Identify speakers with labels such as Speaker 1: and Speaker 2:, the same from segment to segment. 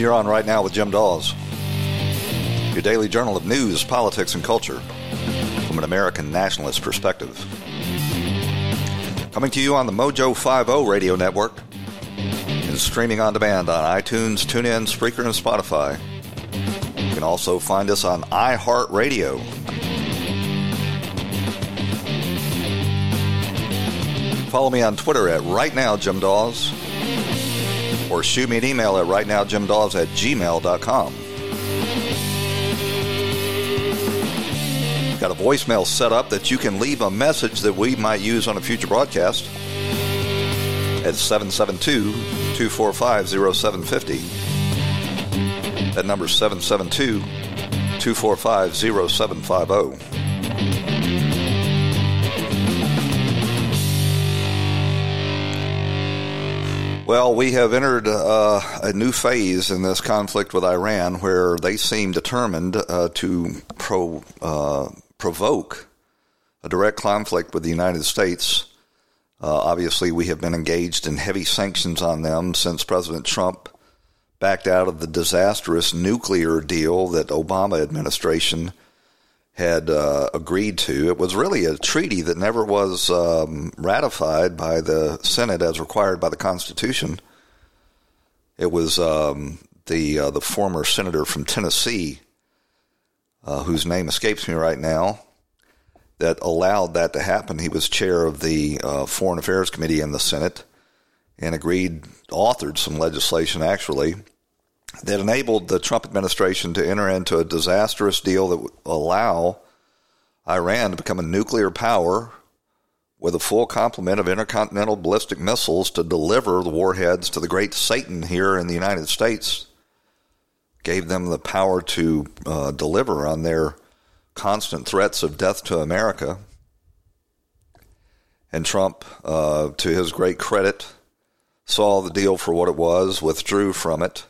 Speaker 1: And you're on right now with Jim Daws, your daily journal of news, politics, and culture from an American nationalist perspective. Coming to you on the Mojo 50 radio network and streaming on demand on iTunes, TuneIn, Spreaker, and Spotify. You can also find us on iHeartRadio. Follow me on Twitter at Right Now Jim Daws or shoot me an email at rightnowjimdaws at gmail.com. Got a voicemail set up that you can leave a message that we might use on a future broadcast at 772 245 0750. That number is 772 245 0750. Well, we have entered uh, a new phase in this conflict with Iran where they seem determined uh, to pro, uh, provoke a direct conflict with the United States. Uh, obviously, we have been engaged in heavy sanctions on them since President Trump backed out of the disastrous nuclear deal that Obama administration had uh, agreed to. It was really a treaty that never was um, ratified by the Senate as required by the Constitution. It was um, the uh, the former senator from Tennessee, uh, whose name escapes me right now, that allowed that to happen. He was chair of the uh, Foreign Affairs Committee in the Senate and agreed, authored some legislation actually that enabled the Trump administration to enter into a disastrous deal that would allow Iran to become a nuclear power with a full complement of intercontinental ballistic missiles to deliver the warheads to the great Satan here in the United States. Gave them the power to uh, deliver on their constant threats of death to America. And Trump, uh, to his great credit, saw the deal for what it was, withdrew from it,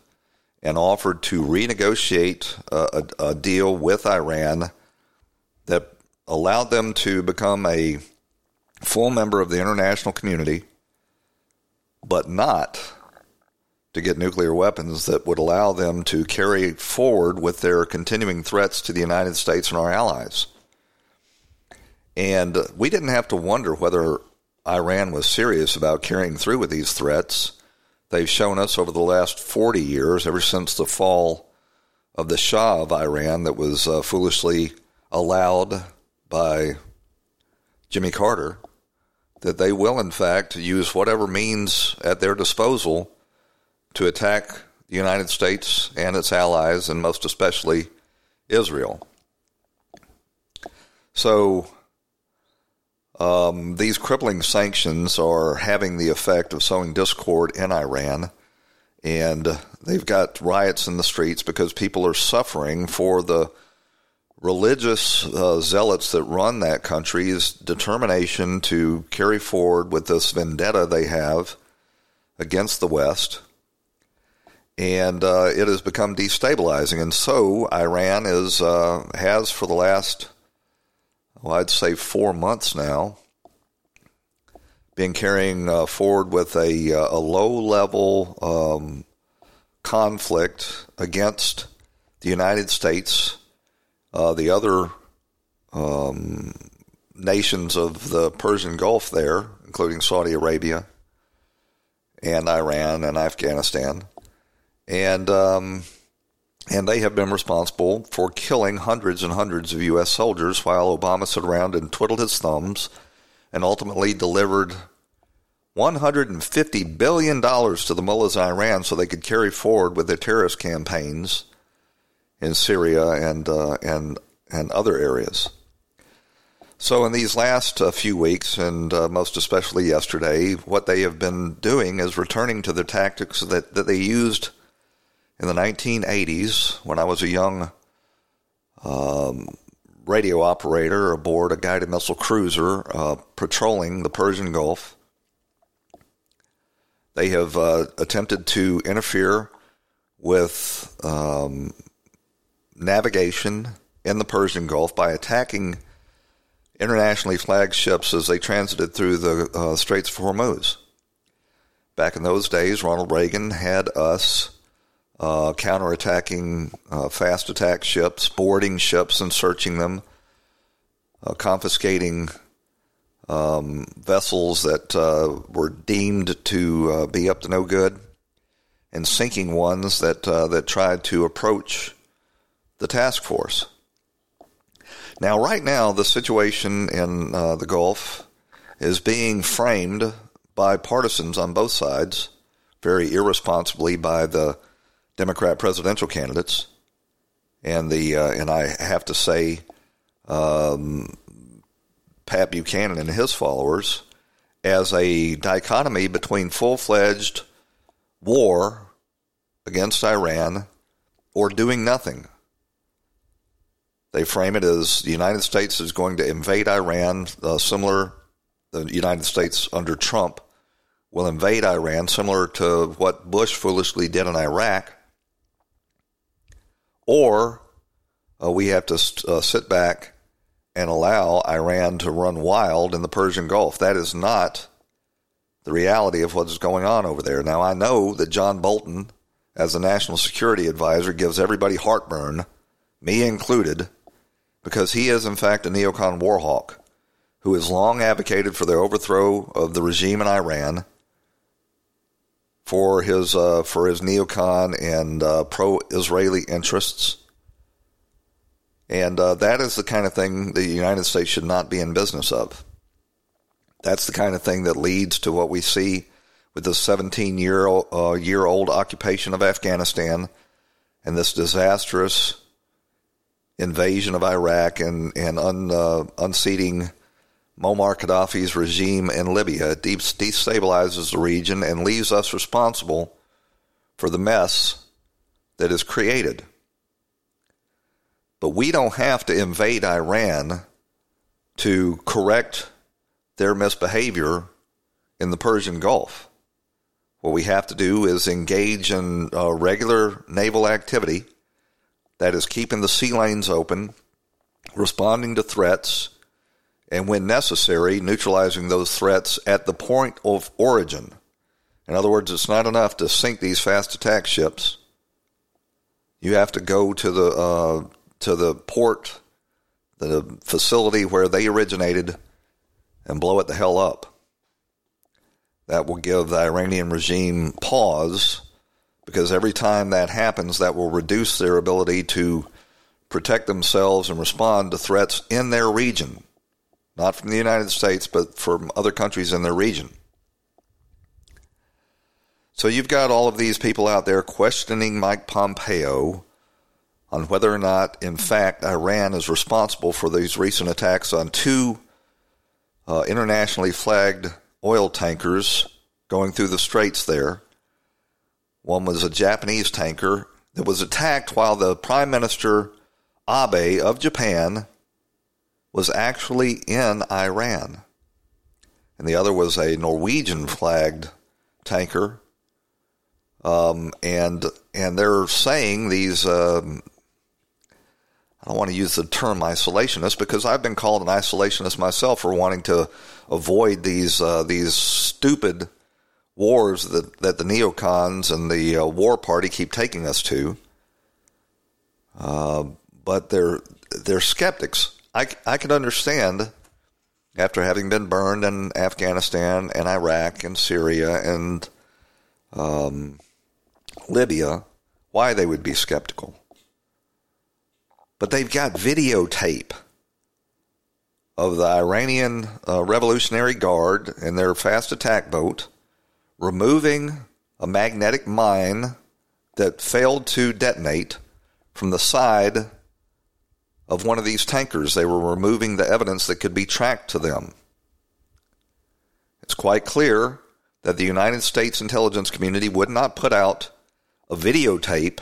Speaker 1: and offered to renegotiate a, a, a, deal with Iran that allowed them to become a full member of the international community, but not to get nuclear weapons that would allow them to carry forward with their continuing threats to the United States and our allies. And we didn't have to wonder whether Iran was serious about carrying through with these threats they've shown us over the last 40 years, ever since the fall of the Shah of Iran that was uh, foolishly allowed by Jimmy Carter, that they will, in fact, use whatever means at their disposal to attack the United States and its allies, and most especially Israel. So, um, these crippling sanctions are having the effect of sowing discord in Iran, and they've got riots in the streets because people are suffering for the religious uh, zealots that run that country's determination to carry forward with this vendetta they have against the West. And uh, it has become destabilizing, and so Iran is uh, has for the last well, I'd say four months now, been carrying uh, forward with a, uh, a low level um, conflict against the United States, uh, the other um, nations of the Persian Gulf there, including Saudi Arabia and Iran and Afghanistan. And um, and they have been responsible for killing hundreds and hundreds of U.S. soldiers while Obama sat around and twiddled his thumbs and ultimately delivered $150 billion to the mullahs in Iran so they could carry forward with their terrorist campaigns in Syria and, uh, and, and other areas. So, in these last uh, few weeks, and uh, most especially yesterday, what they have been doing is returning to the tactics that, that they used in the 1980s when I was a young um, radio operator aboard a guided missile cruiser uh, patrolling the Persian Gulf. They have uh, attempted to interfere with um, navigation in the Persian Gulf by attacking internationally flagged ships as they transited through the uh, Straits of Hormuz. Back in those days, Ronald Reagan had us uh, counterattacking uh, fast attack ships, boarding ships and searching them, uh, confiscating um, vessels that uh, were deemed to uh, be up to no good, and sinking ones that uh, that tried to approach the task force. Now, right now, the situation in the Gulf is being framed by partisans on both sides, very irresponsibly by the Democrat presidential candidates, and the uh, and I have to say, um, Pat Buchanan and his followers, as a dichotomy between full fledged war against Iran or doing nothing they frame it as the United States is going to invade Iran, uh, similar the United States under Trump will invade Iran, similar to what Bush foolishly did in Iraq. Or uh, we have to uh, sit back and allow Iran to run wild in the Persian Gulf. That is not the reality of what is going on over there. Now, I know that John Bolton, as the national security advisor, gives everybody heartburn, me included because he is, in fact, a neocon warhawk who has long advocated for the overthrow of the regime in Iran for his uh, for his neocon and uh, pro-Israeli interests, and uh, that is the kind of thing the United States should not be in business of. That's the kind of thing that leads to what we see with the 17 year uh, year old occupation of Afghanistan and this disastrous invasion of Iraq and, and un, uh, unseating Muammar Gaddafi's regime in Libya. Destabilizes the region and leaves us responsible for the mess that is created. But we don't have to invade Iran to correct their misbehavior in the Persian Gulf. What we have to do is engage in uh, regular naval activity that is keeping the sea lanes open, responding to threats, and when necessary, neutralizing those threats at the point of origin. In other words, it's not enough to sink these fast attack ships. You have to go to the uh, to the port, the facility where they originated, and blow it the hell up. That will give the Iranian regime pause because every time that happens, that will reduce their ability to protect themselves and respond to threats in their region, not from the United States, but from other countries in their region. So you've got all of these people out there questioning Mike Pompeo on whether or not, in fact, Iran is responsible for these recent attacks on two uh, internationally flagged oil tankers going through the straits there. One was a Japanese tanker that was attacked while the Prime Minister Abe of Japan was actually in Iran. And the other was a Norwegian flagged tanker. Um, and and they're saying these um, I don't want to use the term isolationist because I've been called an isolationist myself for wanting to avoid these uh, these stupid wars that, that the neocons and the uh, war party keep taking us to. Uh, but they're they're skeptics. I, I can understand after having been burned in Afghanistan and Iraq and Syria and um, Libya why they would be skeptical. But they've got videotape of the Iranian uh, Revolutionary Guard and their fast attack boat removing a magnetic mine that failed to detonate from the side of one of these tankers. They were removing the evidence that could be tracked to them. It's quite clear that the United States intelligence community would not put out a videotape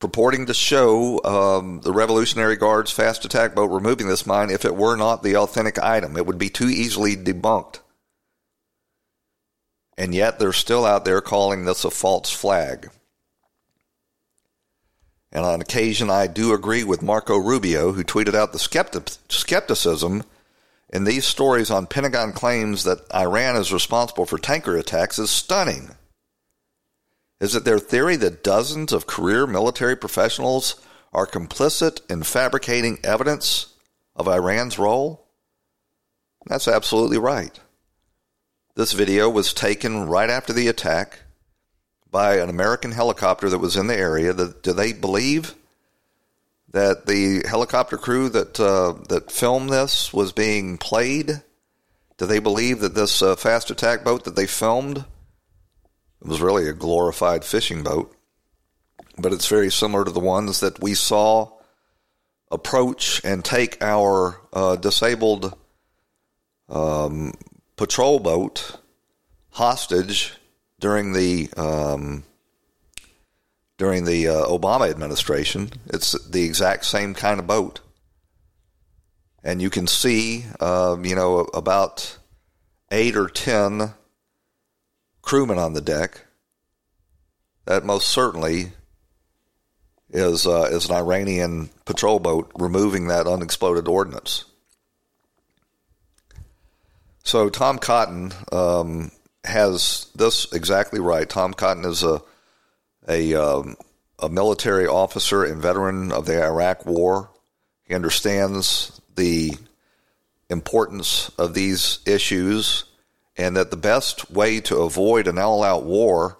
Speaker 1: purporting to show um, the Revolutionary Guard's fast attack boat removing this mine if it were not the authentic item. It would be too easily debunked and yet they're still out there calling this a false flag. And on occasion, I do agree with Marco Rubio, who tweeted out the skeptic- skepticism in these stories on Pentagon claims that Iran is responsible for tanker attacks is stunning. Is it their theory that dozens of career military professionals are complicit in fabricating evidence of Iran's role? That's absolutely right. This video was taken right after the attack by an American helicopter that was in the area. Do they believe that the helicopter crew that uh, that filmed this was being played? Do they believe that this uh, fast attack boat that they filmed was really a glorified fishing boat? But it's very similar to the ones that we saw approach and take our uh, disabled um, patrol boat hostage during the um, during the uh, Obama administration. It's the exact same kind of boat, and you can see, um, you know, about eight or ten crewmen on the deck. That most certainly is uh, is an Iranian patrol boat removing that unexploded ordnance. So Tom Cotton um, has this exactly right. Tom Cotton is a a um, a military officer and veteran of the Iraq War. He understands the importance of these issues and that the best way to avoid an all out war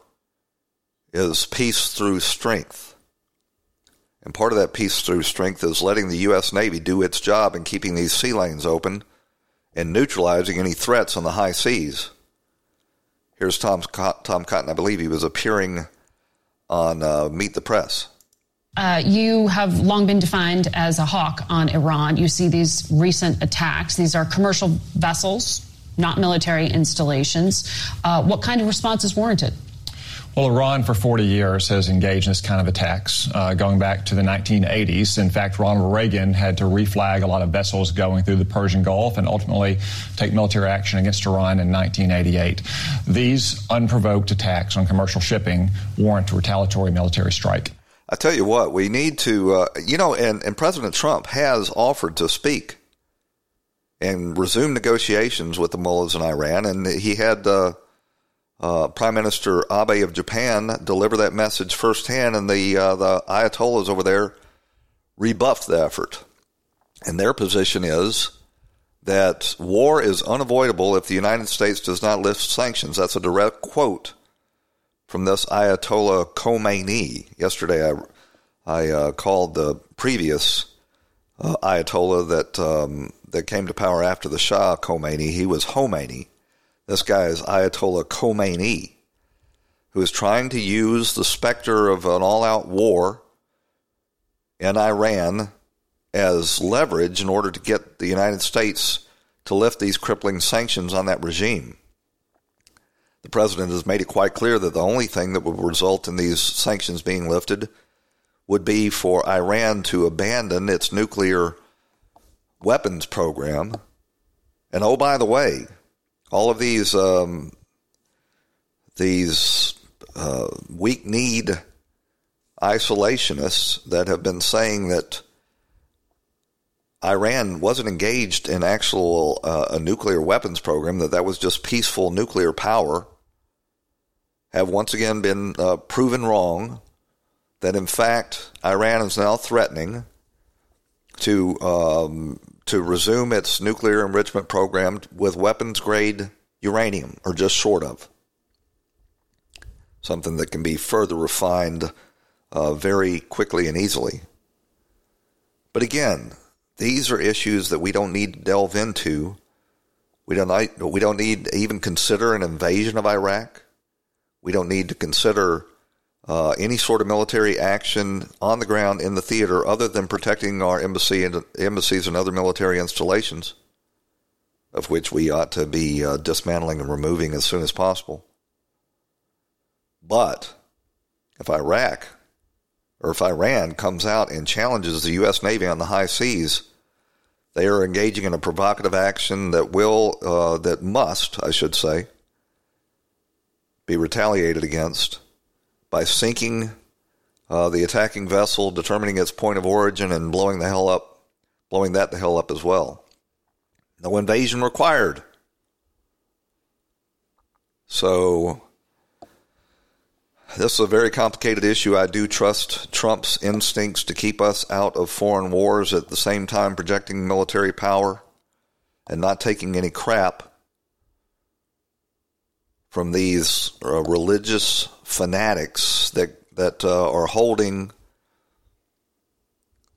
Speaker 1: is peace through strength. And part of that peace through strength is letting the U.S. Navy do its job in keeping these sea lanes open and neutralizing any threats on the high seas. Here's Tom, Tom Cotton. I believe he was appearing on uh, Meet the Press.
Speaker 2: Uh, you have long been defined as a hawk on Iran. You see these recent attacks. These are commercial vessels, not military installations. Uh, what kind of response is warranted?
Speaker 3: Well, Iran for 40 years has engaged in this kind of attacks, uh, going back to the 1980s. In fact, Ronald Reagan had to reflag a lot of vessels going through the Persian Gulf and ultimately take military action against Iran in 1988. These unprovoked attacks on commercial shipping warrant a retaliatory military strike.
Speaker 1: I tell you what, we need to, uh, you know, and, and President Trump has offered to speak and resume negotiations with the mullahs in Iran, and he had. Uh, uh, Prime Minister Abe of Japan deliver that message firsthand, and the uh, the Ayatollahs over there rebuffed the effort. And their position is that war is unavoidable if the United States does not lift sanctions. That's a direct quote from this Ayatollah Khamenei. Yesterday, I I uh, called the previous uh, Ayatollah that um, that came to power after the Shah Khomeini. He was Khomeini this guy is Ayatollah Khamenei, who is trying to use the specter of an all out war in Iran as leverage in order to get the United States to lift these crippling sanctions on that regime. The president has made it quite clear that the only thing that would result in these sanctions being lifted would be for Iran to abandon its nuclear weapons program. And oh, by the way, all of these um, these uh, weak kneed isolationists that have been saying that Iran wasn't engaged in actual uh, a nuclear weapons program that that was just peaceful nuclear power have once again been uh, proven wrong that in fact Iran is now threatening to um, to resume its nuclear enrichment program with weapons grade uranium, or just short of. Something that can be further refined uh, very quickly and easily. But again, these are issues that we don't need to delve into. We don't, we don't need to even consider an invasion of Iraq. We don't need to consider uh, any sort of military action on the ground in the theater other than protecting our embassy and embassies and other military installations, of which we ought to be uh, dismantling and removing as soon as possible. But if Iraq or if Iran comes out and challenges the U.S. Navy on the high seas, they are engaging in a provocative action that will, uh, that must, I should say, be retaliated against by sinking uh, the attacking vessel, determining its point of origin, and blowing the hell up, blowing that the hell up as well. No invasion required. So this is a very complicated issue. I do trust Trump's instincts to keep us out of foreign wars at the same time projecting military power and not taking any crap from these uh, religious fanatics that that uh, are holding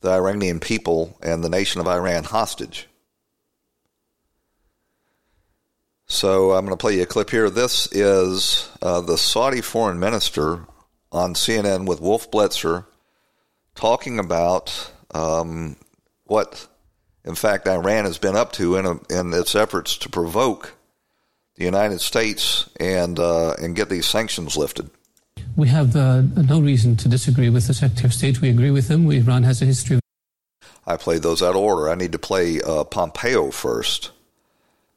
Speaker 1: the Iranian people and the nation of Iran hostage. So I'm going to play you a clip here. This is uh, the Saudi foreign minister on CNN with Wolf Blitzer talking about um, what, in fact, Iran has been up to in, a, in its efforts to provoke the United States and uh, and get these sanctions lifted.
Speaker 4: We have uh, no reason to disagree with the Secretary of State. We agree with him. Iran has a history.
Speaker 1: I played those out of order. I kneed to play uh, Pompeo first.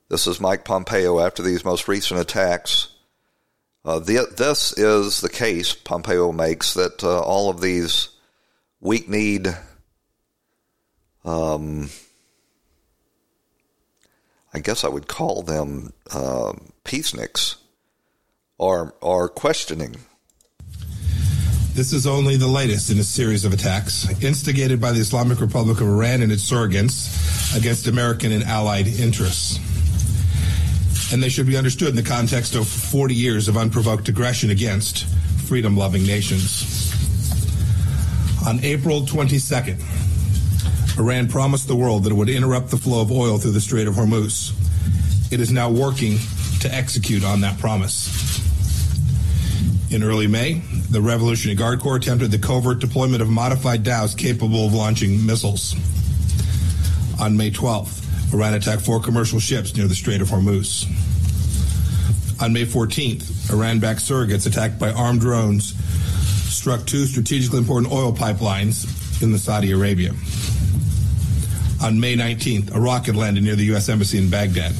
Speaker 1: This is Mike Pompeo after these most recent attacks. Uh, the, this is the case Pompeo makes that uh, all of these weak need, um, I guess I would call them uh, peaceniks, are, are questioning.
Speaker 5: This is only the latest in a series of attacks instigated by the Islamic Republic of Iran and its surrogates against American and allied interests and they should be understood in the context of 40 years of unprovoked aggression against freedom loving nations. On April 22nd, Iran promised the world that it would interrupt the flow of oil through the Strait of Hormuz. It is now working to execute on that promise. In early May, the Revolutionary Guard Corps attempted the covert deployment of modified dhows capable of launching missiles. On May 12th, Iran attacked four commercial ships near the Strait of Hormuz. On May 14th, Iran backed surrogates attacked by armed drones struck two strategically important oil pipelines in the Saudi Arabia. On May 19th, a rocket landed near the U.S. Embassy in Baghdad.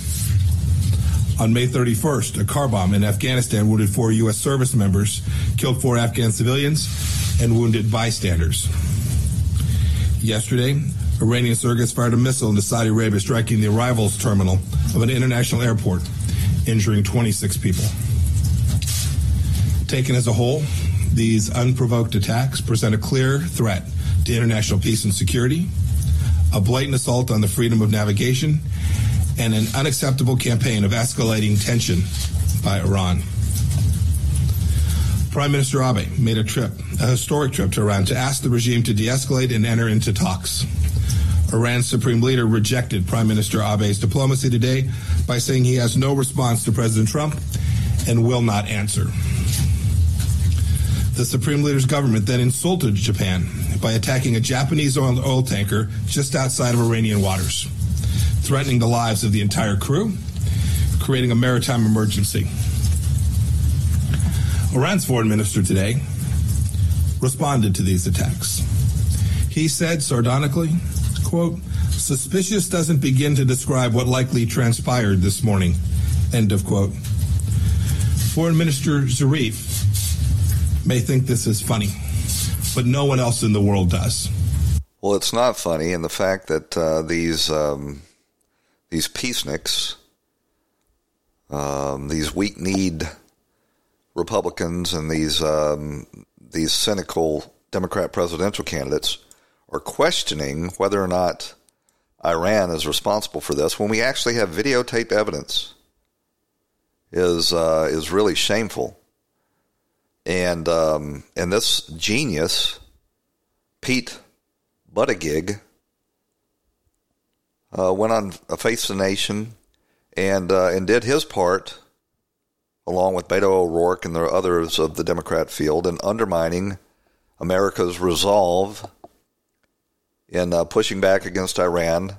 Speaker 5: On May 31st, a car bomb in Afghanistan wounded four U.S. service members, killed four Afghan civilians, and wounded bystanders. Yesterday, Iranian surrogates fired a missile into Saudi Arabia, striking the arrivals terminal of an international airport, injuring 26 people. Taken as a whole, these unprovoked attacks present a clear threat to international peace and security, a blatant assault on the freedom of navigation, and an unacceptable campaign of escalating tension by Iran. Prime Minister Abe made a trip, a historic trip to Iran, to ask the regime to de escalate and enter into talks. Iran's supreme leader rejected Prime Minister Abe's diplomacy today by saying he has no response to President Trump and will not answer. The supreme leader's government then insulted Japan by attacking a Japanese oil, oil tanker just outside of Iranian waters, threatening the lives of the entire crew, creating a maritime emergency. Iran's foreign minister today responded to these attacks. He said sardonically, quote, suspicious doesn't begin to describe what likely transpired this morning, end of quote. Foreign Minister Zarif may think this is funny, but no one else in the world does.
Speaker 1: Well, it's not funny, and the fact that uh, these um, these peaceniks, um, these weak-kneed Republicans, and these um, these cynical Democrat presidential candidates are questioning whether or not Iran is responsible for this when we actually have videotaped evidence is uh, is really shameful. And um, and this genius, Pete Buttigieg, uh, went on a Face the Nation and uh, and did his part, along with Beto O'Rourke and the others of the Democrat field, in undermining America's resolve in uh, pushing back against Iran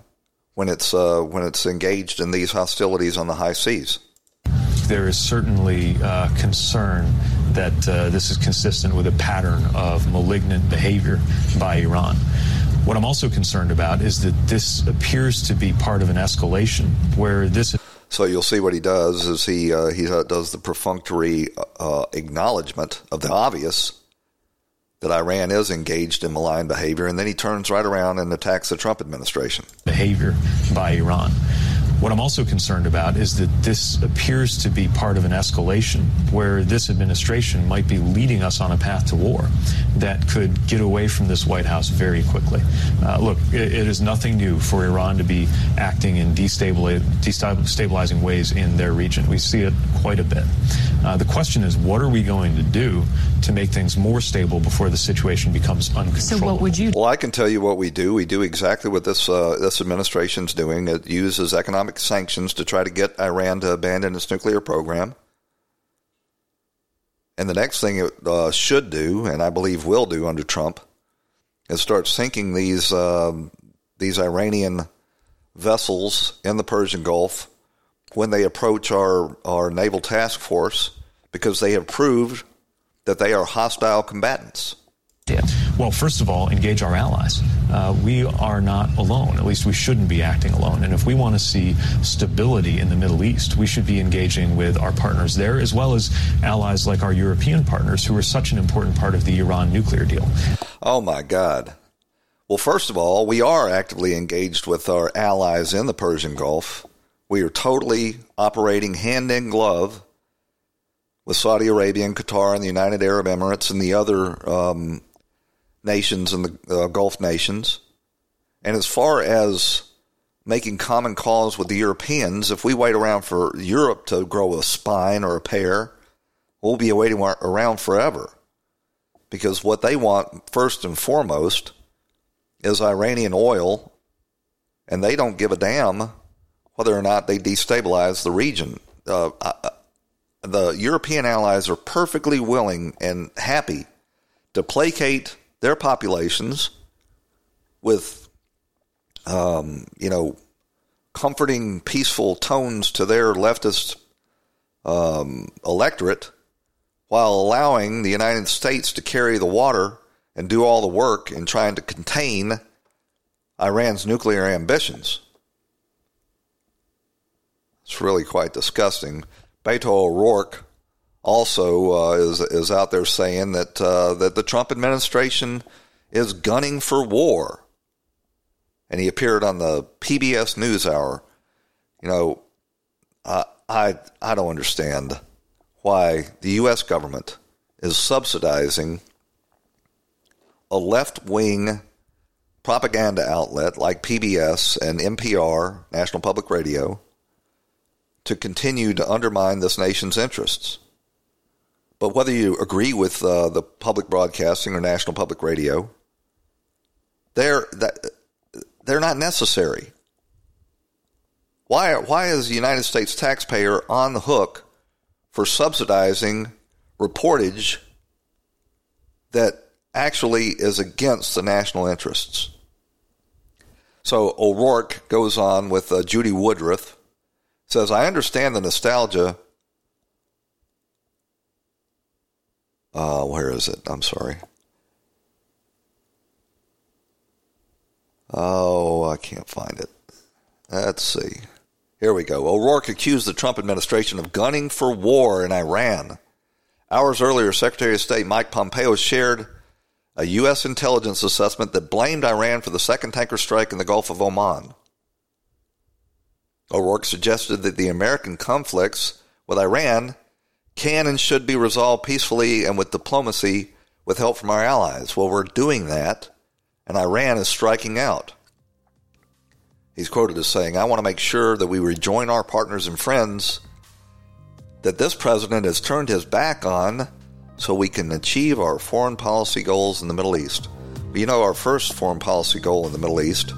Speaker 1: when it's uh, when it's engaged in these hostilities on the high seas.
Speaker 6: There is certainly uh, concern that uh, this is consistent with a pattern of malignant behavior by Iran. What I'm also concerned about is that this appears to be part of an escalation where this.
Speaker 1: So you'll see what he does is he uh, he does the perfunctory uh, acknowledgement of the obvious that Iran is engaged in malign behavior, and then he turns right around and attacks the Trump administration.
Speaker 6: Behavior by Iran. What I'm also concerned about is that this appears to be part of an escalation where this administration might be leading us on a path to war that could get away from this White House very quickly. Uh, look, it, it is nothing new for Iran to be acting in destabilizing ways in their region. We see it quite a bit. Uh, the question is, what are we going to do to make things more stable before the situation becomes uncontrollable?
Speaker 2: So, what would you?
Speaker 1: Well, I can tell you what we do. We do exactly what this uh, this administration's doing. It uses economic sanctions to try to get Iran to abandon its nuclear program. And the next thing it uh, should do, and I believe will do under Trump, is start sinking these um, these Iranian vessels in the Persian Gulf when they approach our, our naval task force because they have proved that they are hostile combatants.
Speaker 6: Yeah. Well, first of all, engage our allies. Uh, we are not alone. At least we shouldn't be acting alone. And if we want to see stability in the Middle East, we should be engaging with our partners there, as well as allies like our European partners, who are such an important part of the Iran nuclear deal.
Speaker 1: Oh, my God. Well, first of all, we are actively engaged with our allies in the Persian Gulf. We are totally operating hand in glove with Saudi Arabia and Qatar and the United Arab Emirates and the other um, nations and the uh, Gulf nations. And as far as making common cause with the Europeans, if we wait around for Europe to grow a spine or a pair, we'll be waiting around forever. Because what they want, first and foremost, is Iranian oil, and they don't give a damn whether or not they destabilize the region. Uh, the European allies are perfectly willing and happy to placate their populations with, um, you know, comforting, peaceful tones to their leftist um, electorate while allowing the United States to carry the water and do all the work in trying to contain Iran's nuclear ambitions. It's really quite disgusting. Beto O'Rourke also uh, is is out there saying that uh, that the Trump administration is gunning for war, and he appeared on the PBS NewsHour. You know, I I don't understand why the U.S. government is subsidizing a left wing propaganda outlet like PBS and NPR, National Public Radio, to continue to undermine this nation's interests. But whether you agree with uh, the public broadcasting or National Public Radio, they're that, they're not necessary. Why why is the United States taxpayer on the hook for subsidizing reportage that actually is against the national interests. So O'Rourke goes on with uh, Judy Woodruff, says, I understand the nostalgia. Uh, where is it? I'm sorry. Oh, I can't find it. Let's see. Here we go. O'Rourke accused the Trump administration of gunning for war in Iran. Hours earlier, Secretary of State Mike Pompeo shared a U.S. intelligence assessment that blamed Iran for the second tanker strike in the Gulf of Oman. O'Rourke suggested that the American conflicts with Iran can and should be resolved peacefully and with diplomacy with help from our allies. Well, we're doing that, and Iran is striking out. He's quoted as saying, I want to make sure that we rejoin our partners and friends that this president has turned his back on so we can achieve our foreign policy goals in the Middle East. But you know, our first foreign policy goal in the Middle East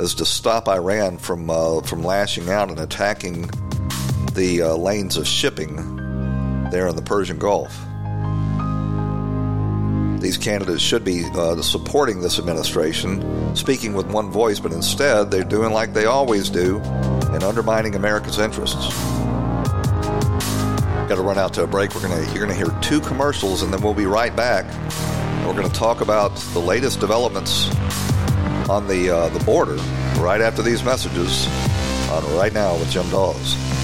Speaker 1: is to stop Iran from uh, from lashing out and attacking the uh, lanes of shipping there in the Persian Gulf. These candidates should be uh, supporting this administration, speaking with one voice, but instead they're doing like they always do and undermining America's interests. Got to run out to a break. We're gonna you're gonna hear two commercials, and then we'll be right back. We're gonna talk about the latest developments on the uh, the border right after these messages on right now with Jim Daws.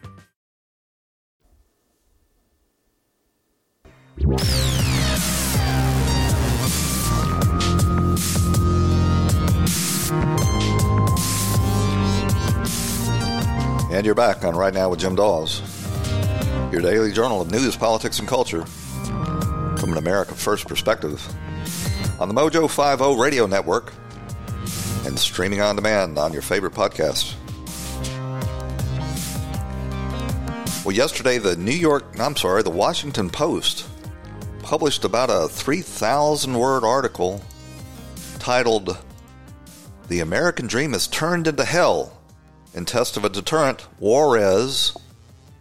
Speaker 1: And you're back on Right Now with Jim Daws, your daily journal of news, politics, and culture from an America First perspective on the Mojo 50 radio network and streaming on demand on your favorite podcast. Well, yesterday, the New York, I'm sorry, the Washington Post published about a 3,000 word article titled The American Dream is Turned into Hell in Test of a Deterrent. Juarez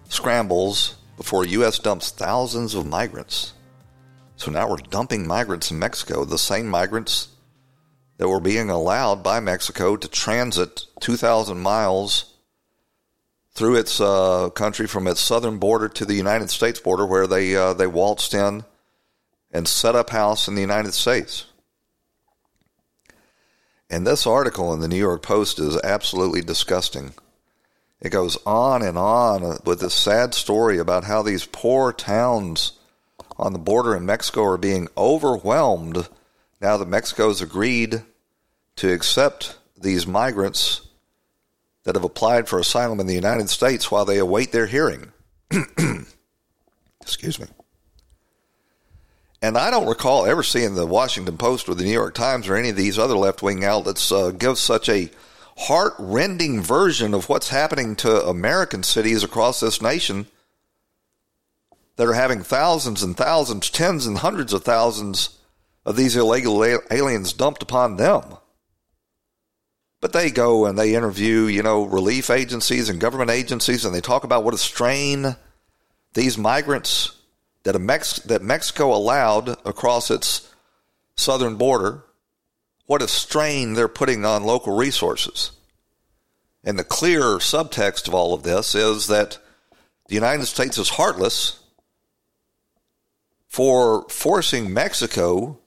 Speaker 1: scrambles before U.S. dumps thousands of migrants. So now we're dumping migrants in Mexico, the same migrants that were being allowed by Mexico to transit 2,000 miles through its uh, country from its southern border to the United States border, where they uh, they waltzed in and set up house in the United States. And this article in the New York Post is absolutely disgusting. It goes on and on with this sad story about how these poor towns on the border in Mexico are being overwhelmed now that Mexico's agreed to accept these migrants that have applied for asylum in the United States while they await their hearing. Excuse me. And I don't recall ever seeing the Washington Post or the New York Times or any of these other left wing outlets uh, give such a heart rending version of what's happening to American cities across this nation that are having thousands and thousands, tens and hundreds of thousands of these illegal aliens dumped upon them. But they go and they interview, you know, relief agencies and government agencies, and they talk about what a strain these migrants that, Mex- that Mexico allowed across its southern border, what a strain they're putting on local resources. And the clear subtext of all of this is that the United States is heartless for forcing Mexico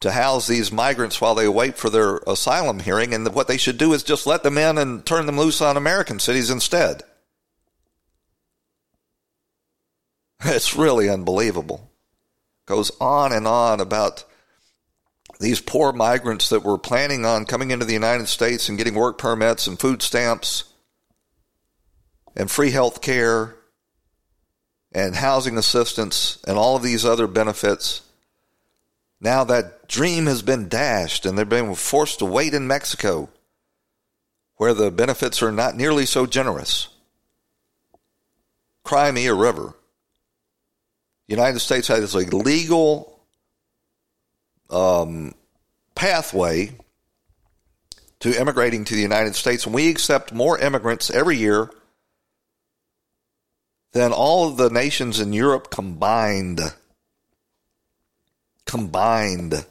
Speaker 1: to house these migrants while they wait for their asylum hearing, and what they should do is just let them in and turn them loose on American cities instead. It's really unbelievable. Goes on and on about these poor migrants that were planning on coming into the United States and getting work permits and food stamps and free health care and housing assistance and all of these other benefits. Now that dream has been dashed and they're being forced to wait in Mexico where the benefits are not nearly so generous. Cry me a River United States has a legal um, pathway to immigrating to the United States, and we accept more immigrants every year than all of the nations in Europe combined. Combined.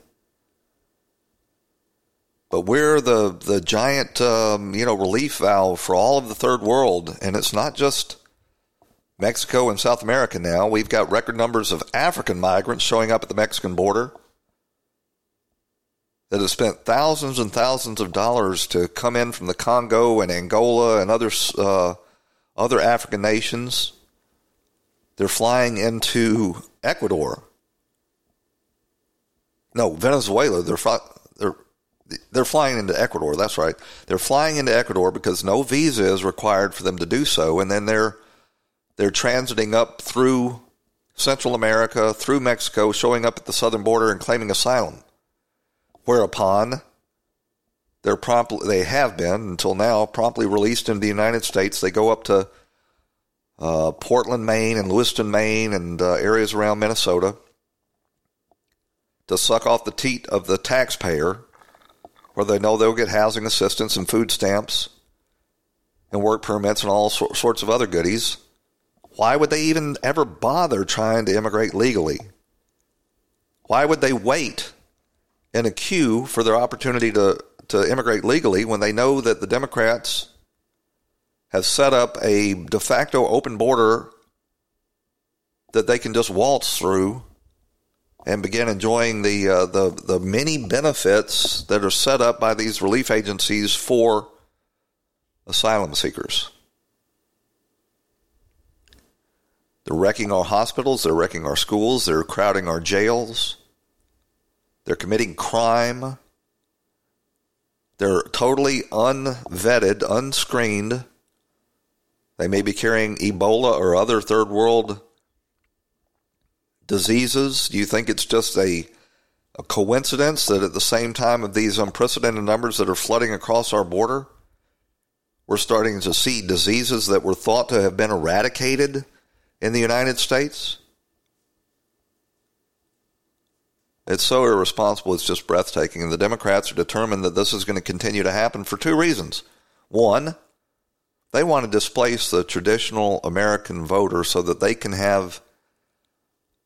Speaker 1: But we're the the giant, um, you know, relief valve for all of the third world, and it's not just Mexico and South America now. We've got record numbers of African migrants showing up at the Mexican border that have spent thousands and thousands of dollars to come in from the Congo and Angola and other uh, other African nations. They're flying into Ecuador. No, Venezuela. They're they're they're flying into Ecuador. That's right. They're flying into Ecuador because no visa is required for them to do so, and then they're they're transiting up through Central America through Mexico, showing up at the southern border and claiming asylum. Whereupon they're promptly they have been until now promptly released into the United States. They go up to uh, Portland, Maine, and Lewiston, Maine, and uh, areas around Minnesota to suck off the teat of the taxpayer, where they know they'll get housing assistance and food stamps and work permits and all sorts of other goodies. Why would they even ever bother trying to immigrate legally? Why would they wait in a queue for their opportunity to, to immigrate legally when they know that the Democrats have set up a de facto open border that they can just waltz through and begin enjoying the uh, the the many benefits that are set up by these relief agencies for asylum seekers. They're wrecking our hospitals, they're wrecking our schools, they're crowding our jails. They're committing crime. They're totally unvetted, unscreened. They may be carrying Ebola or other third world diseases. Do you think it's just a, a coincidence that at the same time of these unprecedented numbers that are flooding across our border, we're starting to see diseases that were thought to have been eradicated in the United States? It's so irresponsible, it's just breathtaking. And the Democrats are determined that this is going to continue to happen for two reasons. One, they want to displace the traditional American voter so that they can have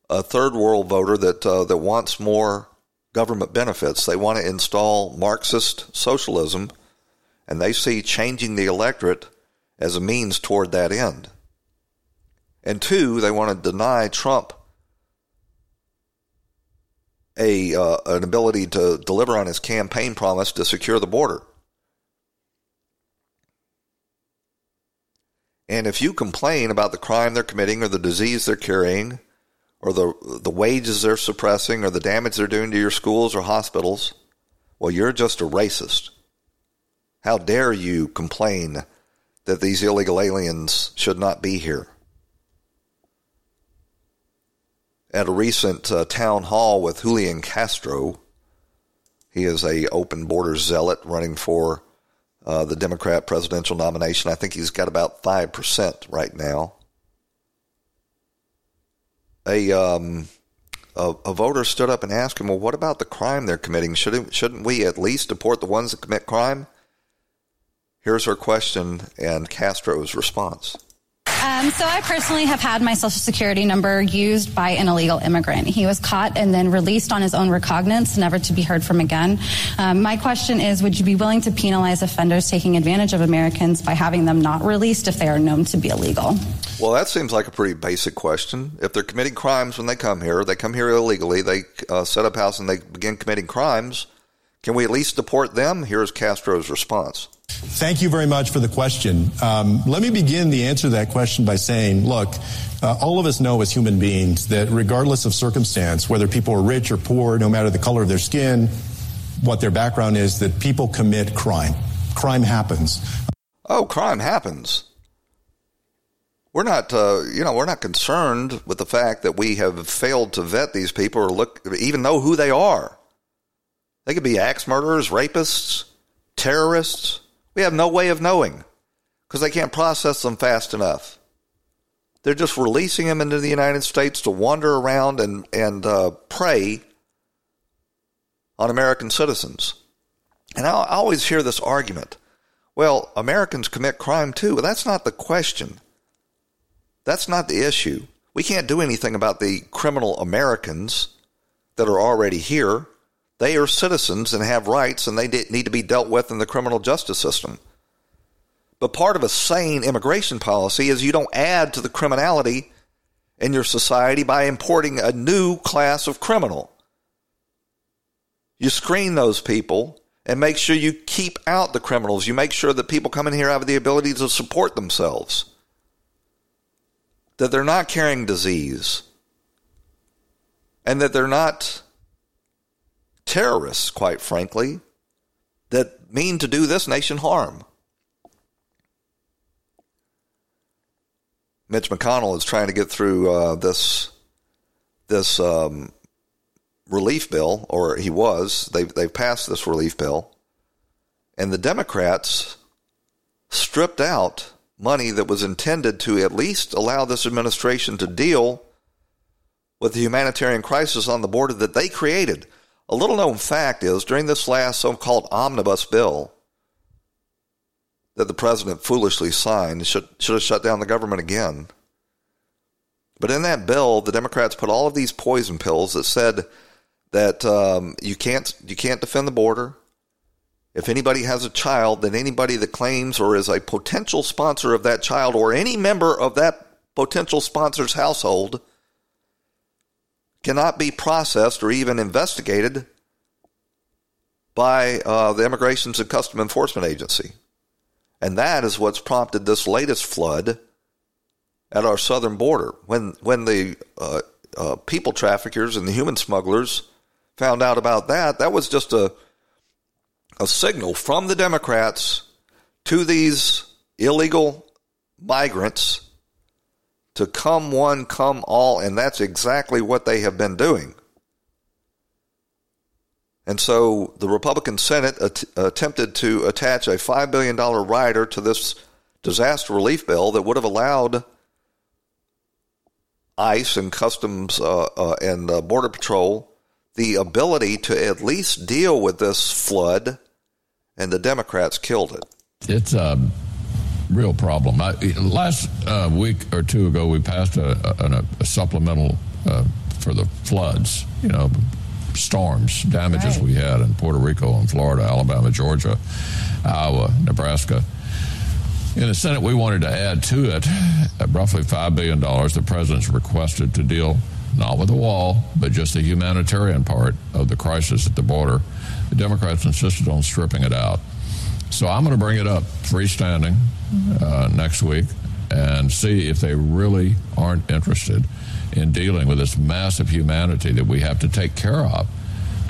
Speaker 1: a third world voter that uh, that wants more government benefits. They want to install Marxist socialism, and they see changing the electorate as a means toward that end. And two, they want to deny Trump a uh, an ability to deliver on his campaign promise to secure the border. And if you complain about the crime they're committing or the disease they're carrying or the the wages they're suppressing or the damage they're doing to your schools or hospitals, well you're just a racist. How dare you complain that these illegal aliens should not be here? At a recent uh, town hall with Julian Castro. He is a open border zealot running for uh, the Democrat presidential nomination. I think he's got about five percent right now. A, um, a, a voter stood up and asked him, "Well, what about the crime they're committing? Shouldn't shouldn't we at least deport the ones that commit crime?" Here's her question and Castro's response.
Speaker 7: Um, so I personally have had my social security number used by an illegal immigrant. He was caught and then released on his own recognizance, never to be heard from again. Um, my question is, would you be willing to penalize offenders taking advantage of Americans by having them not released if they are known to be illegal?
Speaker 1: Well, that seems like a pretty basic question. If they're committing crimes when they come here, they come here illegally, they uh, set up house and they begin committing crimes, can we at least deport them? Here's Castro's response.
Speaker 8: Thank you very much for the question. Um, let me begin the answer to that question by saying, look, uh, all of us know as human beings that regardless of circumstance, whether people are rich or poor, no matter the color of their skin, what their background is, that people commit crime. Crime happens.
Speaker 1: Oh, crime happens. We're not, uh, you know, we're not concerned with the fact that we have failed to vet these people or look, even know who they are. They could be axe murderers, rapists, terrorists we have no way of knowing because they can't process them fast enough. They're just releasing them into the United States to wander around and, and uh, prey on American citizens. And I, always hear this argument well, Americans commit crime too. Well, that's not the question. That's not the issue. We can't do anything about the criminal Americans that are already here. They are citizens and have rights, and they need to be dealt with in the criminal justice system. But part of a sane immigration policy is you don't add to the criminality in your society by importing a new class of criminal. You screen those people and make sure you keep out the criminals. You make sure that people coming here have the ability to support themselves, that they're not carrying disease, and that they're not terrorists, quite frankly, that mean to do this nation harm. Mitch McConnell is trying to get through uh, this this um, relief bill, or he was. They've they've passed this relief bill, and the Democrats stripped out money that was intended to at least allow this administration to deal with the humanitarian crisis on the border that they created. A little known fact is during this last so called omnibus bill that the president foolishly signed, should, should have shut down the government again. But in that bill, the Democrats put all of these poison pills that said that um, you can't you can't defend the border. If anybody has a child, then anybody that claims or is a potential sponsor of that child or any member of that potential sponsor's household cannot be processed or even investigated by uh, the Immigration and Custom Enforcement Agency. And that is what's prompted this latest flood at our southern border. When when the uh, uh, people traffickers and the human smugglers found out about that, that was just a a signal from the Democrats to these illegal migrants to come one, come all, and that's exactly what they have been doing. And so the Republican Senate att- attempted to attach a $5 billion rider to this disaster relief bill that would have allowed ICE and Customs uh, uh, and uh, Border Patrol the ability to at least deal with this flood, and the Democrats killed it.
Speaker 9: It's a real problem. I, last uh, week or two ago, we passed a, a, a supplemental uh, for the floods, you know, storms, damages right. we had in Puerto Rico and Florida, Alabama, Georgia, Iowa, Nebraska. In the Senate, we wanted to add to it roughly $5 billion the president's requested to deal not with the wall, but just the humanitarian part of the crisis at the border. The Democrats insisted on stripping it out. So I'm going to bring it up freestanding uh, next week and see if they really aren't interested in dealing with this massive humanity that we have to take care of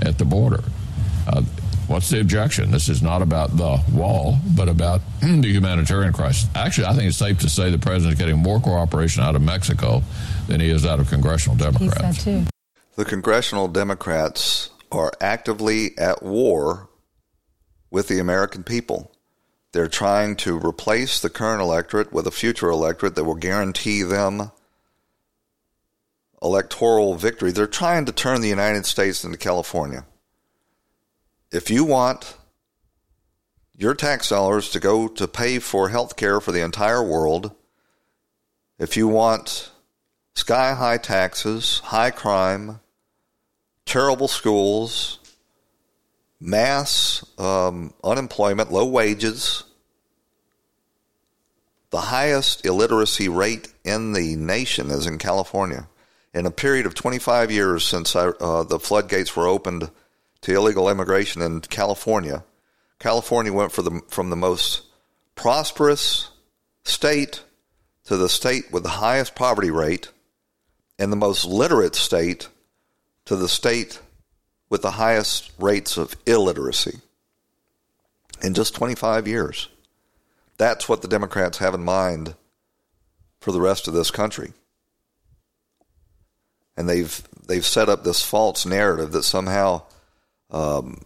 Speaker 9: at the border. Uh, what's the objection? This is not about the wall, but about the humanitarian crisis. Actually, I think it's safe to say the president is getting more cooperation out of Mexico than he is out of congressional Democrats.
Speaker 1: The congressional Democrats are actively at war with the American people. They're trying to replace the current electorate with a future electorate that will guarantee them electoral victory. They're trying to turn the United States into California. If you want your tax dollars to go to pay for health care for the entire world, if you want sky high taxes, high crime, terrible schools, mass um, unemployment, low wages, the highest illiteracy rate in the nation is in California. In a period of 25 years since I, uh, the floodgates were opened to illegal immigration in California, California went the, from the most prosperous state to the state with the highest poverty rate and the most literate state to the state with the highest rates of illiteracy in just 25 years. That's what the Democrats have in mind for the rest of this country and they've they've set up this false narrative that somehow um,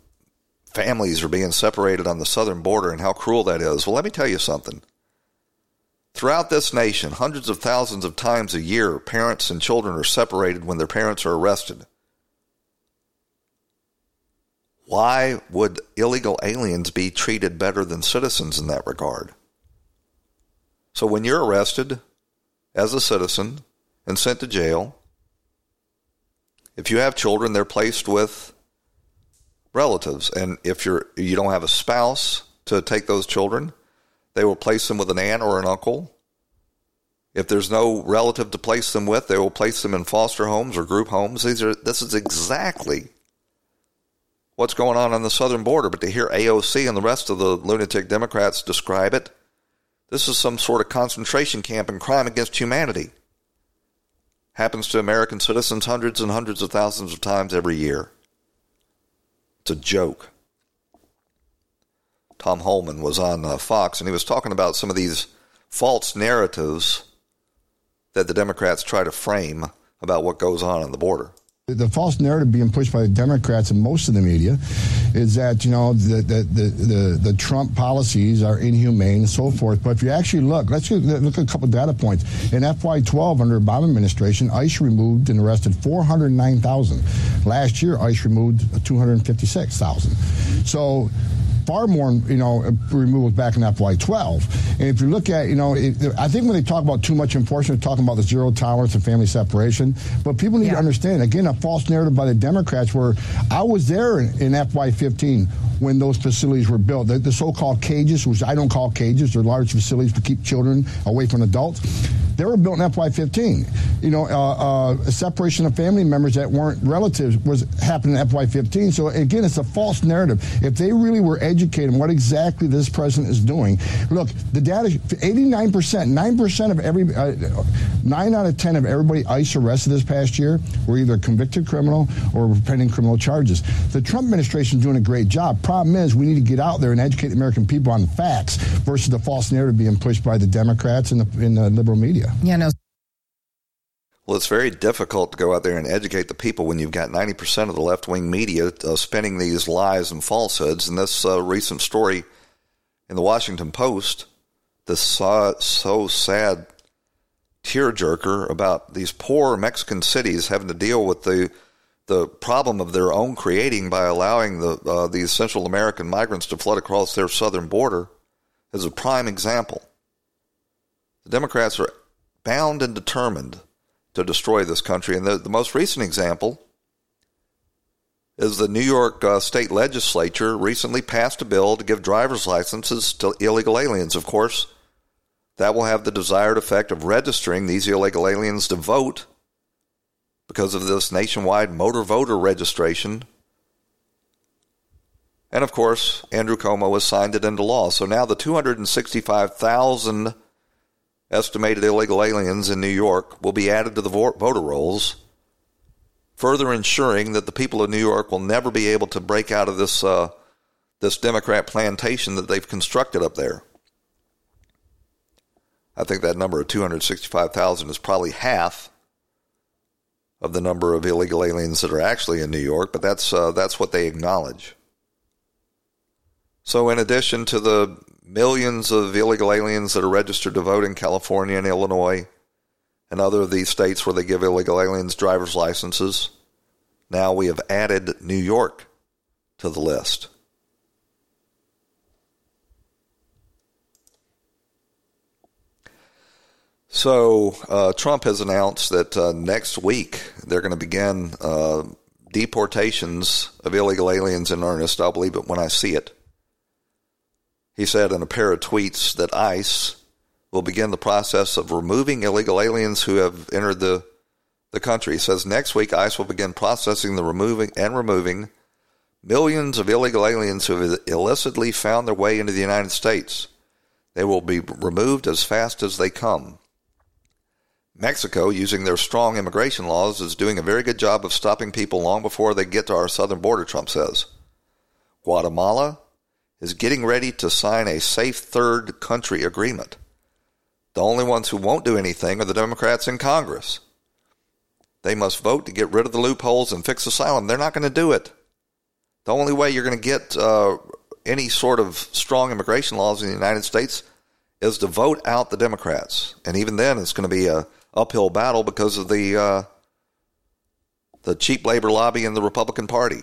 Speaker 1: families are being separated on the southern border and how cruel that is. Well, let me tell you something. Throughout this nation, hundreds of thousands of times a year, parents and children are separated when their parents are arrested. Why would illegal aliens be treated better than citizens in that regard? So when you're arrested as a citizen and sent to jail, if you have children, they're placed with relatives, and if you're you don't have a spouse to take those children, they will place them with an aunt or an uncle. If there's no relative to place them with, they will place them in foster homes or group homes. These are this is exactly what's going on on the southern border. But to hear AOC and the rest of the lunatic Democrats describe it, this is some sort of concentration camp and crime against humanity happens to American citizens hundreds and hundreds of thousands of times every year. It's a joke. Tom Homan was on uh, Fox and he was talking about some of these false narratives that the Democrats try to frame about what goes on on the border
Speaker 10: the false narrative being pushed by the Democrats and most of the media is that you know the the, the, the, the Trump policies are inhumane and so forth. But if you actually look, let's look at a couple data points. In FY12, under the Obama administration, ICE removed and arrested 409,000. Last year, ICE removed 256,000. So far more, you know, removals back in FY12. And if you look at, you know, it, I think when they talk about too much enforcement, they're talking about the zero tolerance and family separation. But people need yeah. to understand, again, a false narrative by the Democrats where I was there in, in FY15 when those facilities were built. The, the so-called cages, which I don't call cages, they're large facilities to keep children away from adults. They were built in FY15. You know, uh, uh, separation of family members that weren't relatives was happening in FY15. So again, it's a false narrative. If they really were educated on what exactly this president is doing, look, the data, 89%, 9% of every, uh, 9 out of 10 of everybody ICE arrested this past year were either convicted criminal or were pending criminal charges. The Trump administration is doing a great job. Problem is, we need to get out there and educate the American people on the facts versus the false narrative being pushed by the Democrats and the, in the liberal media.
Speaker 11: Yeah, no.
Speaker 1: Well, it's very difficult to go out there and educate the people when you've got 90% of the left wing media uh, spinning these lies and falsehoods. And this uh, recent story in the Washington Post, this so, so sad tearjerker about these poor Mexican cities having to deal with the the problem of their own creating by allowing the uh, these Central American migrants to flood across their southern border is a prime example. The Democrats are bound and determined to destroy this country. And the, the most recent example is the New York uh, state legislature recently passed a bill to give driver's licenses to illegal aliens. Of course, that will have the desired effect of registering these illegal aliens to vote because of this nationwide motor voter registration. And of course, Andrew Cuomo has signed it into law. So now the 265,000 estimated illegal aliens in New York will be added to the voter rolls, further ensuring that the people of New York will never be able to break out of this uh, this Democrat plantation that they've constructed up there. I think that number of 265,000 is probably half of the number of illegal aliens that are actually in New York, but that's uh, that's what they acknowledge. So, in addition to the millions of illegal aliens that are registered to vote in California and Illinois and other of these states where they give illegal aliens driver's licenses. Now we have added New York to the list. So uh, Trump has announced that uh, next week they're going to begin uh, deportations of illegal aliens in earnest. I'll believe it when I see it. He said in a pair of tweets that ICE will begin the process of removing illegal aliens who have entered the, the country. He says next week ICE will begin processing the removing and removing millions of illegal aliens who have illicitly found their way into the United States. They will be removed as fast as they come. Mexico, using their strong immigration laws, is doing a very good job of stopping people long before they get to our southern border, Trump says. Guatemala, is getting ready to sign a safe third country agreement. The only ones who won't do anything are the Democrats in Congress. They must vote to get rid of the loopholes and fix asylum. They're not going to do it. The only way you're going to get uh, any sort of strong immigration laws in the United States is to vote out the Democrats, and even then, it's going to be a uphill battle because of the uh, the cheap labor lobby in the Republican Party.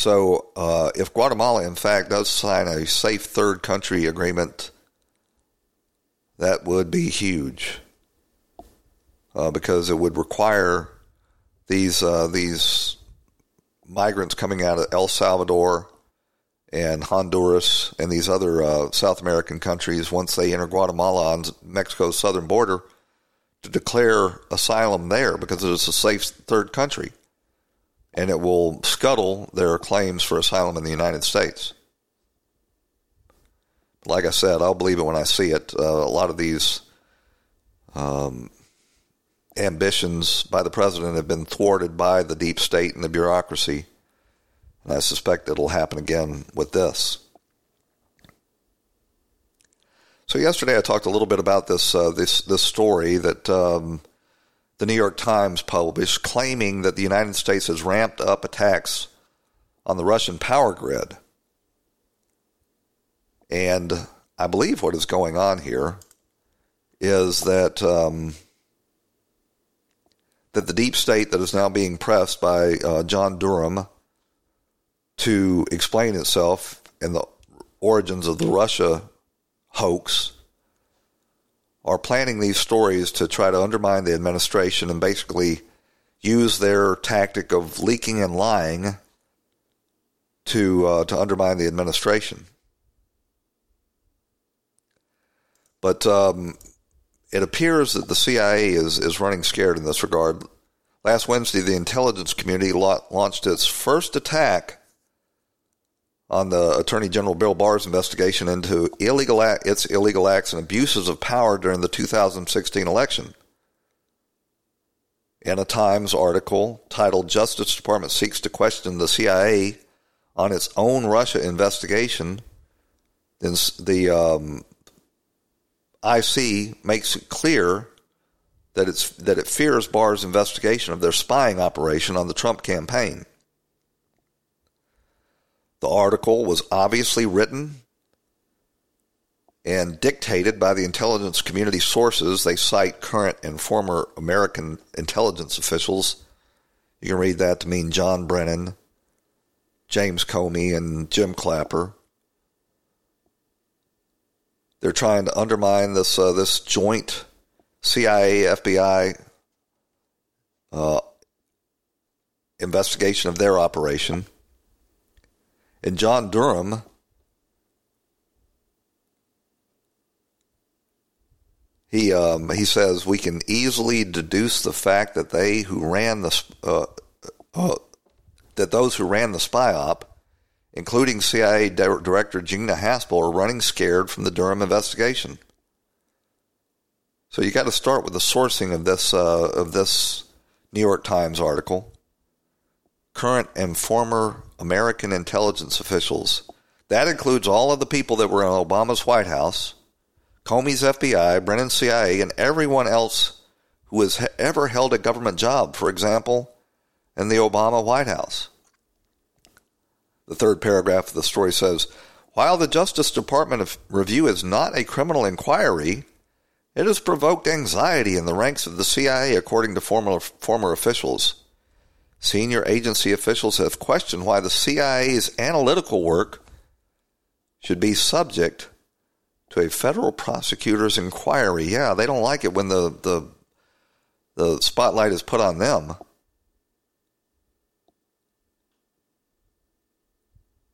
Speaker 1: So, uh, if Guatemala, in fact, does sign a safe third country agreement, that would be huge uh, because it would require these uh, these migrants coming out of El Salvador and Honduras and these other uh, South American countries once they enter Guatemala on Mexico's southern border to declare asylum there because it is a safe third country and it will scuttle their claims for asylum in the United States. Like I said, I'll believe it when I see it. Uh, a lot of these um, ambitions by the president have been thwarted by the deep state and the bureaucracy, and I suspect it'll happen again with this. So yesterday I talked a little bit about this uh, this this story that um, the New York Times published, claiming that the United States has ramped up attacks on the Russian power grid. And I believe what is going on here is that um, that the deep state that is now being pressed by uh, John Durham to explain itself and the origins of the Russia hoax are planning these stories to try to undermine the administration and basically use their tactic of leaking and lying to uh, to undermine the administration. But um, it appears that the CIA is is running scared in this regard. Last Wednesday, the intelligence community launched its first attack on the Attorney General Bill Barr's investigation into illegal act, its illegal acts and abuses of power during the 2016 election. In a Times article titled "Justice Department Seeks to Question the CIA on Its Own Russia Investigation," the um, IC makes it clear that it's that it fears Barr's investigation of their spying operation on the Trump campaign. The article was obviously written and dictated by the intelligence community sources. They cite current and former American intelligence officials. You can read that to mean John Brennan, James Comey, and Jim Clapper. They're trying to undermine this uh, this joint CIA FBI uh, investigation of their operation. And John Durham he um, he says we can easily deduce the fact that they who ran the uh, uh, that those who ran the spy op, including CIA Director Gina Haspel, are running scared from the Durham investigation. So you got to start with the sourcing of this uh, of this New York Times article. Current and former American intelligence officials. That includes all of the people that were in Obama's White House, Comey's FBI, Brennan's CIA, and everyone else who has ever held a government job, for example, in the Obama White House. The third paragraph of the story says While the Justice Department review is not a criminal inquiry, it has provoked anxiety in the ranks of the CIA, according to former, former officials. Senior agency officials have questioned why the CIA's analytical work should be subject to a federal prosecutor's inquiry. Yeah, they don't like it when the, the, the spotlight is put on them.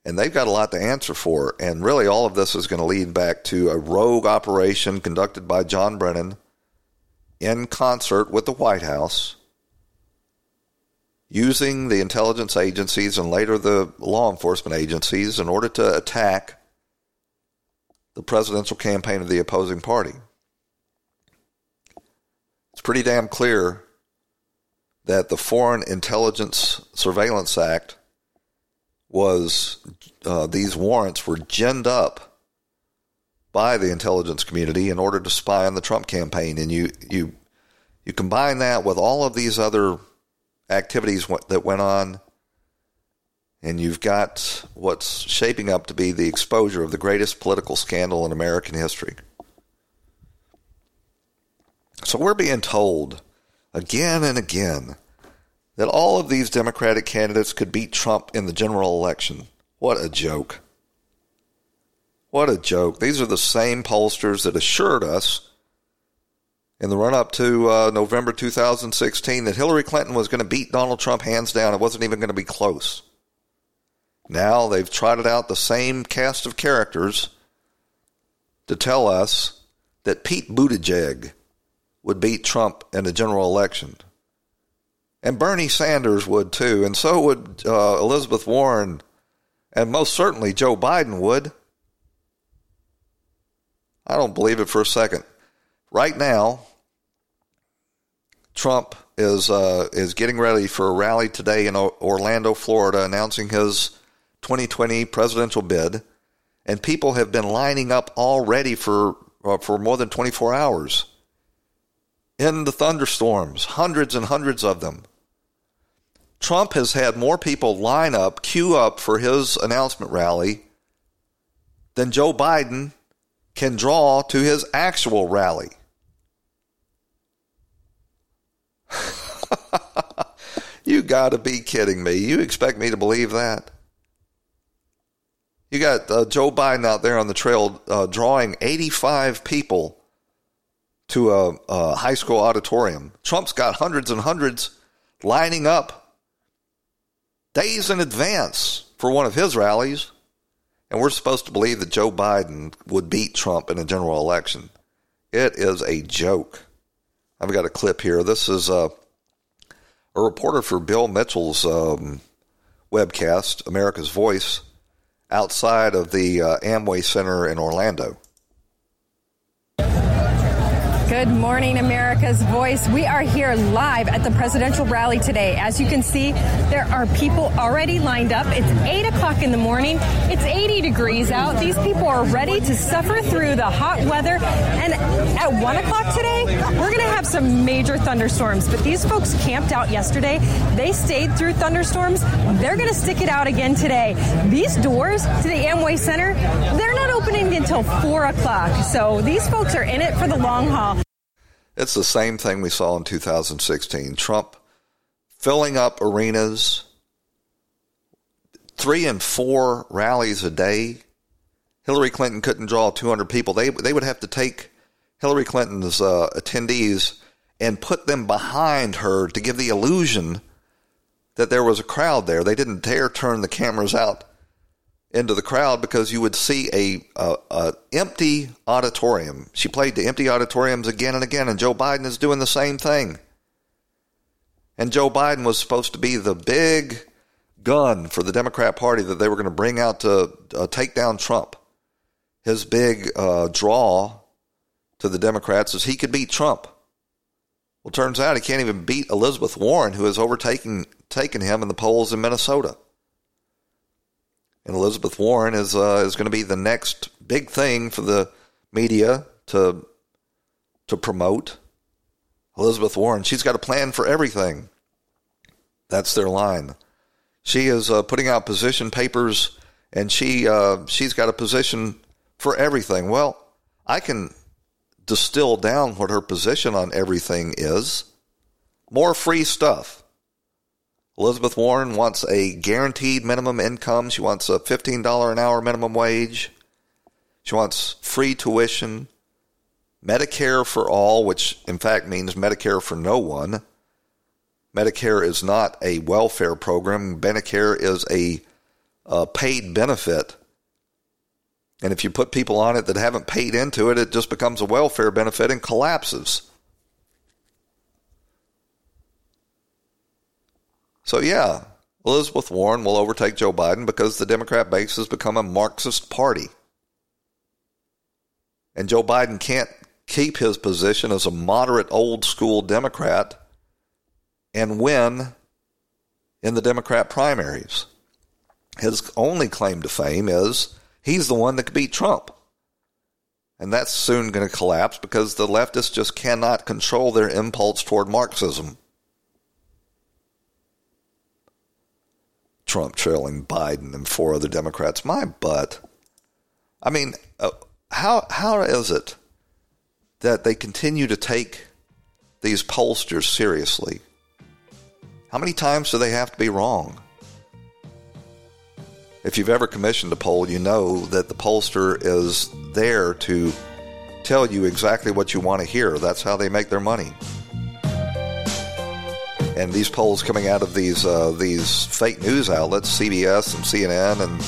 Speaker 1: And they've got a lot to answer for. And really, all of this is going to lead back to a rogue operation conducted by John Brennan in concert with the White House using the intelligence agencies and later the law enforcement agencies in order to attack the presidential campaign of the opposing party. It's pretty damn clear that the Foreign Intelligence Surveillance Act was, uh, these warrants were ginned up by the intelligence community in order to spy on the Trump campaign. And you, you, you combine that with all of these other activities that went on, and you've got what's shaping up to be the exposure of the greatest political scandal in American history. So we're being told again and again that all of these Democratic candidates could beat Trump in the general election. What a joke. What a joke. These are the same pollsters that assured us in the run up to uh, November 2016 that Hillary Clinton was going to beat Donald Trump hands down. It wasn't even going to be close. Now they've trotted out the same cast of characters to tell us that Pete Buttigieg would beat Trump in a general election. And Bernie Sanders would too, and so would uh, Elizabeth Warren, and most certainly Joe Biden would. I don't believe it for a second. Right now, Trump is uh, is getting ready for a rally today in Orlando, Florida, announcing his 2020 presidential bid, and people have been lining up already for uh, for more than 24 hours. In the thunderstorms, hundreds and hundreds of them. Trump has had more people line up, queue up for his announcement rally than Joe Biden can draw to his actual rally. you got to be kidding me. You expect me to believe that? You got uh, Joe Biden out there on the trail uh, drawing 85 people to a, a high school auditorium. Trump's got hundreds and hundreds lining up days in advance for one of his rallies. And we're supposed to believe that Joe Biden would beat Trump in a general election. It is a joke. I've got a clip here. This is a, a reporter for Bill Mitchell's um, webcast, America's Voice, outside of the uh, Amway Center in Orlando.
Speaker 11: Good morning, America's Voice. We are here live at the presidential rally today. As you can see, there are people already lined up. It's 8 o'clock in the morning. It's 80 degrees out. These people are ready to suffer through the hot weather. And at 1 o'clock today, we're going to have some major thunderstorms. But these folks camped out yesterday. They stayed through thunderstorms. They're going to stick it out again today. These doors to the Amway Center, they're not opening until 4 o'clock. So these folks are in it for the long haul.
Speaker 1: It's the same thing we saw in 2016. Trump filling up arenas, three and four rallies a day. Hillary Clinton couldn't draw 200 people. They, they would have to take Hillary Clinton's uh, attendees and put them behind her to give the illusion that there was a crowd there. They didn't dare turn the cameras out into the crowd because you would see a, a, a, empty auditorium. She played the empty auditoriums again and again, and Joe Biden is doing the same thing. And Joe Biden was supposed to be the big gun for the Democrat Party that they were going to bring out to uh, take down Trump. His big uh, draw to the Democrats is he could beat Trump. Well, turns out he can't even beat Elizabeth Warren, who has overtaken taken him in the polls in Minnesota and Elizabeth Warren is uh, is going to be the next big thing for the media to to promote. Elizabeth Warren, she's got a plan for everything. That's their line. She is uh, putting out position papers, and she uh, she's got a position for everything. Well, I can distill down what her position on everything is. More free stuff. Elizabeth Warren wants a guaranteed minimum income. She wants a $15 an hour minimum wage. She wants free tuition, Medicare for all, which in fact means Medicare for no one. Medicare is not a welfare program. Medicare is a, a paid benefit. And if you put people on it that haven't paid into it, it just becomes a welfare benefit and collapses. So, yeah, Elizabeth Warren will overtake Joe Biden because the Democrat base has become a Marxist party. And Joe Biden can't keep his position as a moderate old school Democrat and win in the Democrat primaries. His only claim to fame is he's the one that could beat Trump. And that's soon going to collapse because the leftists just cannot control their impulse toward Marxism. Trump trailing Biden and four other Democrats. My butt. I mean, uh, how how is it that they continue to take these pollsters seriously? How many times do they have to be wrong? If you've ever commissioned a poll, you know that the pollster is there to tell you exactly what you want to hear. That's how they make their money and these polls coming out of these uh, these fake news outlets, CBS and CNN and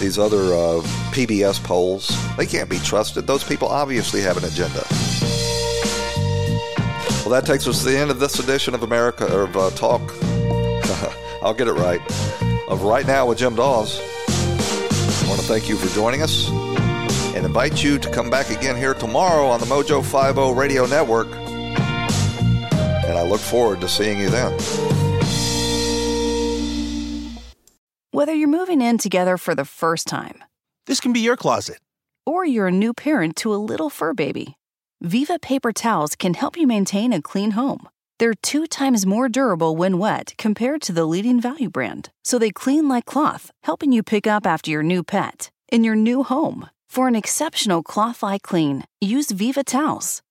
Speaker 1: these other uh, PBS polls, they can't be trusted. Those people obviously have an agenda. Well, that takes us to the end of this edition of America of uh, Talk. I'll get it right. Of Right Now with Jim Daws. I want to thank you for joining us and invite you to come back again here tomorrow on the Mojo 50 Radio Network and I look forward to seeing you then.
Speaker 12: Whether you're moving in together for the first time,
Speaker 13: this can be your closet.
Speaker 12: or you're a new parent to a little fur baby. Viva paper towels can help you maintain a clean home. They're two times more durable when wet compared to the leading value brand, so they clean like cloth, helping you pick up after your new pet in your new home. For an exceptional cloth like clean, use Viva towels.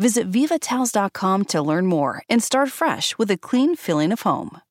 Speaker 12: Visit vivatowels.com to learn more and start fresh with a clean feeling of home.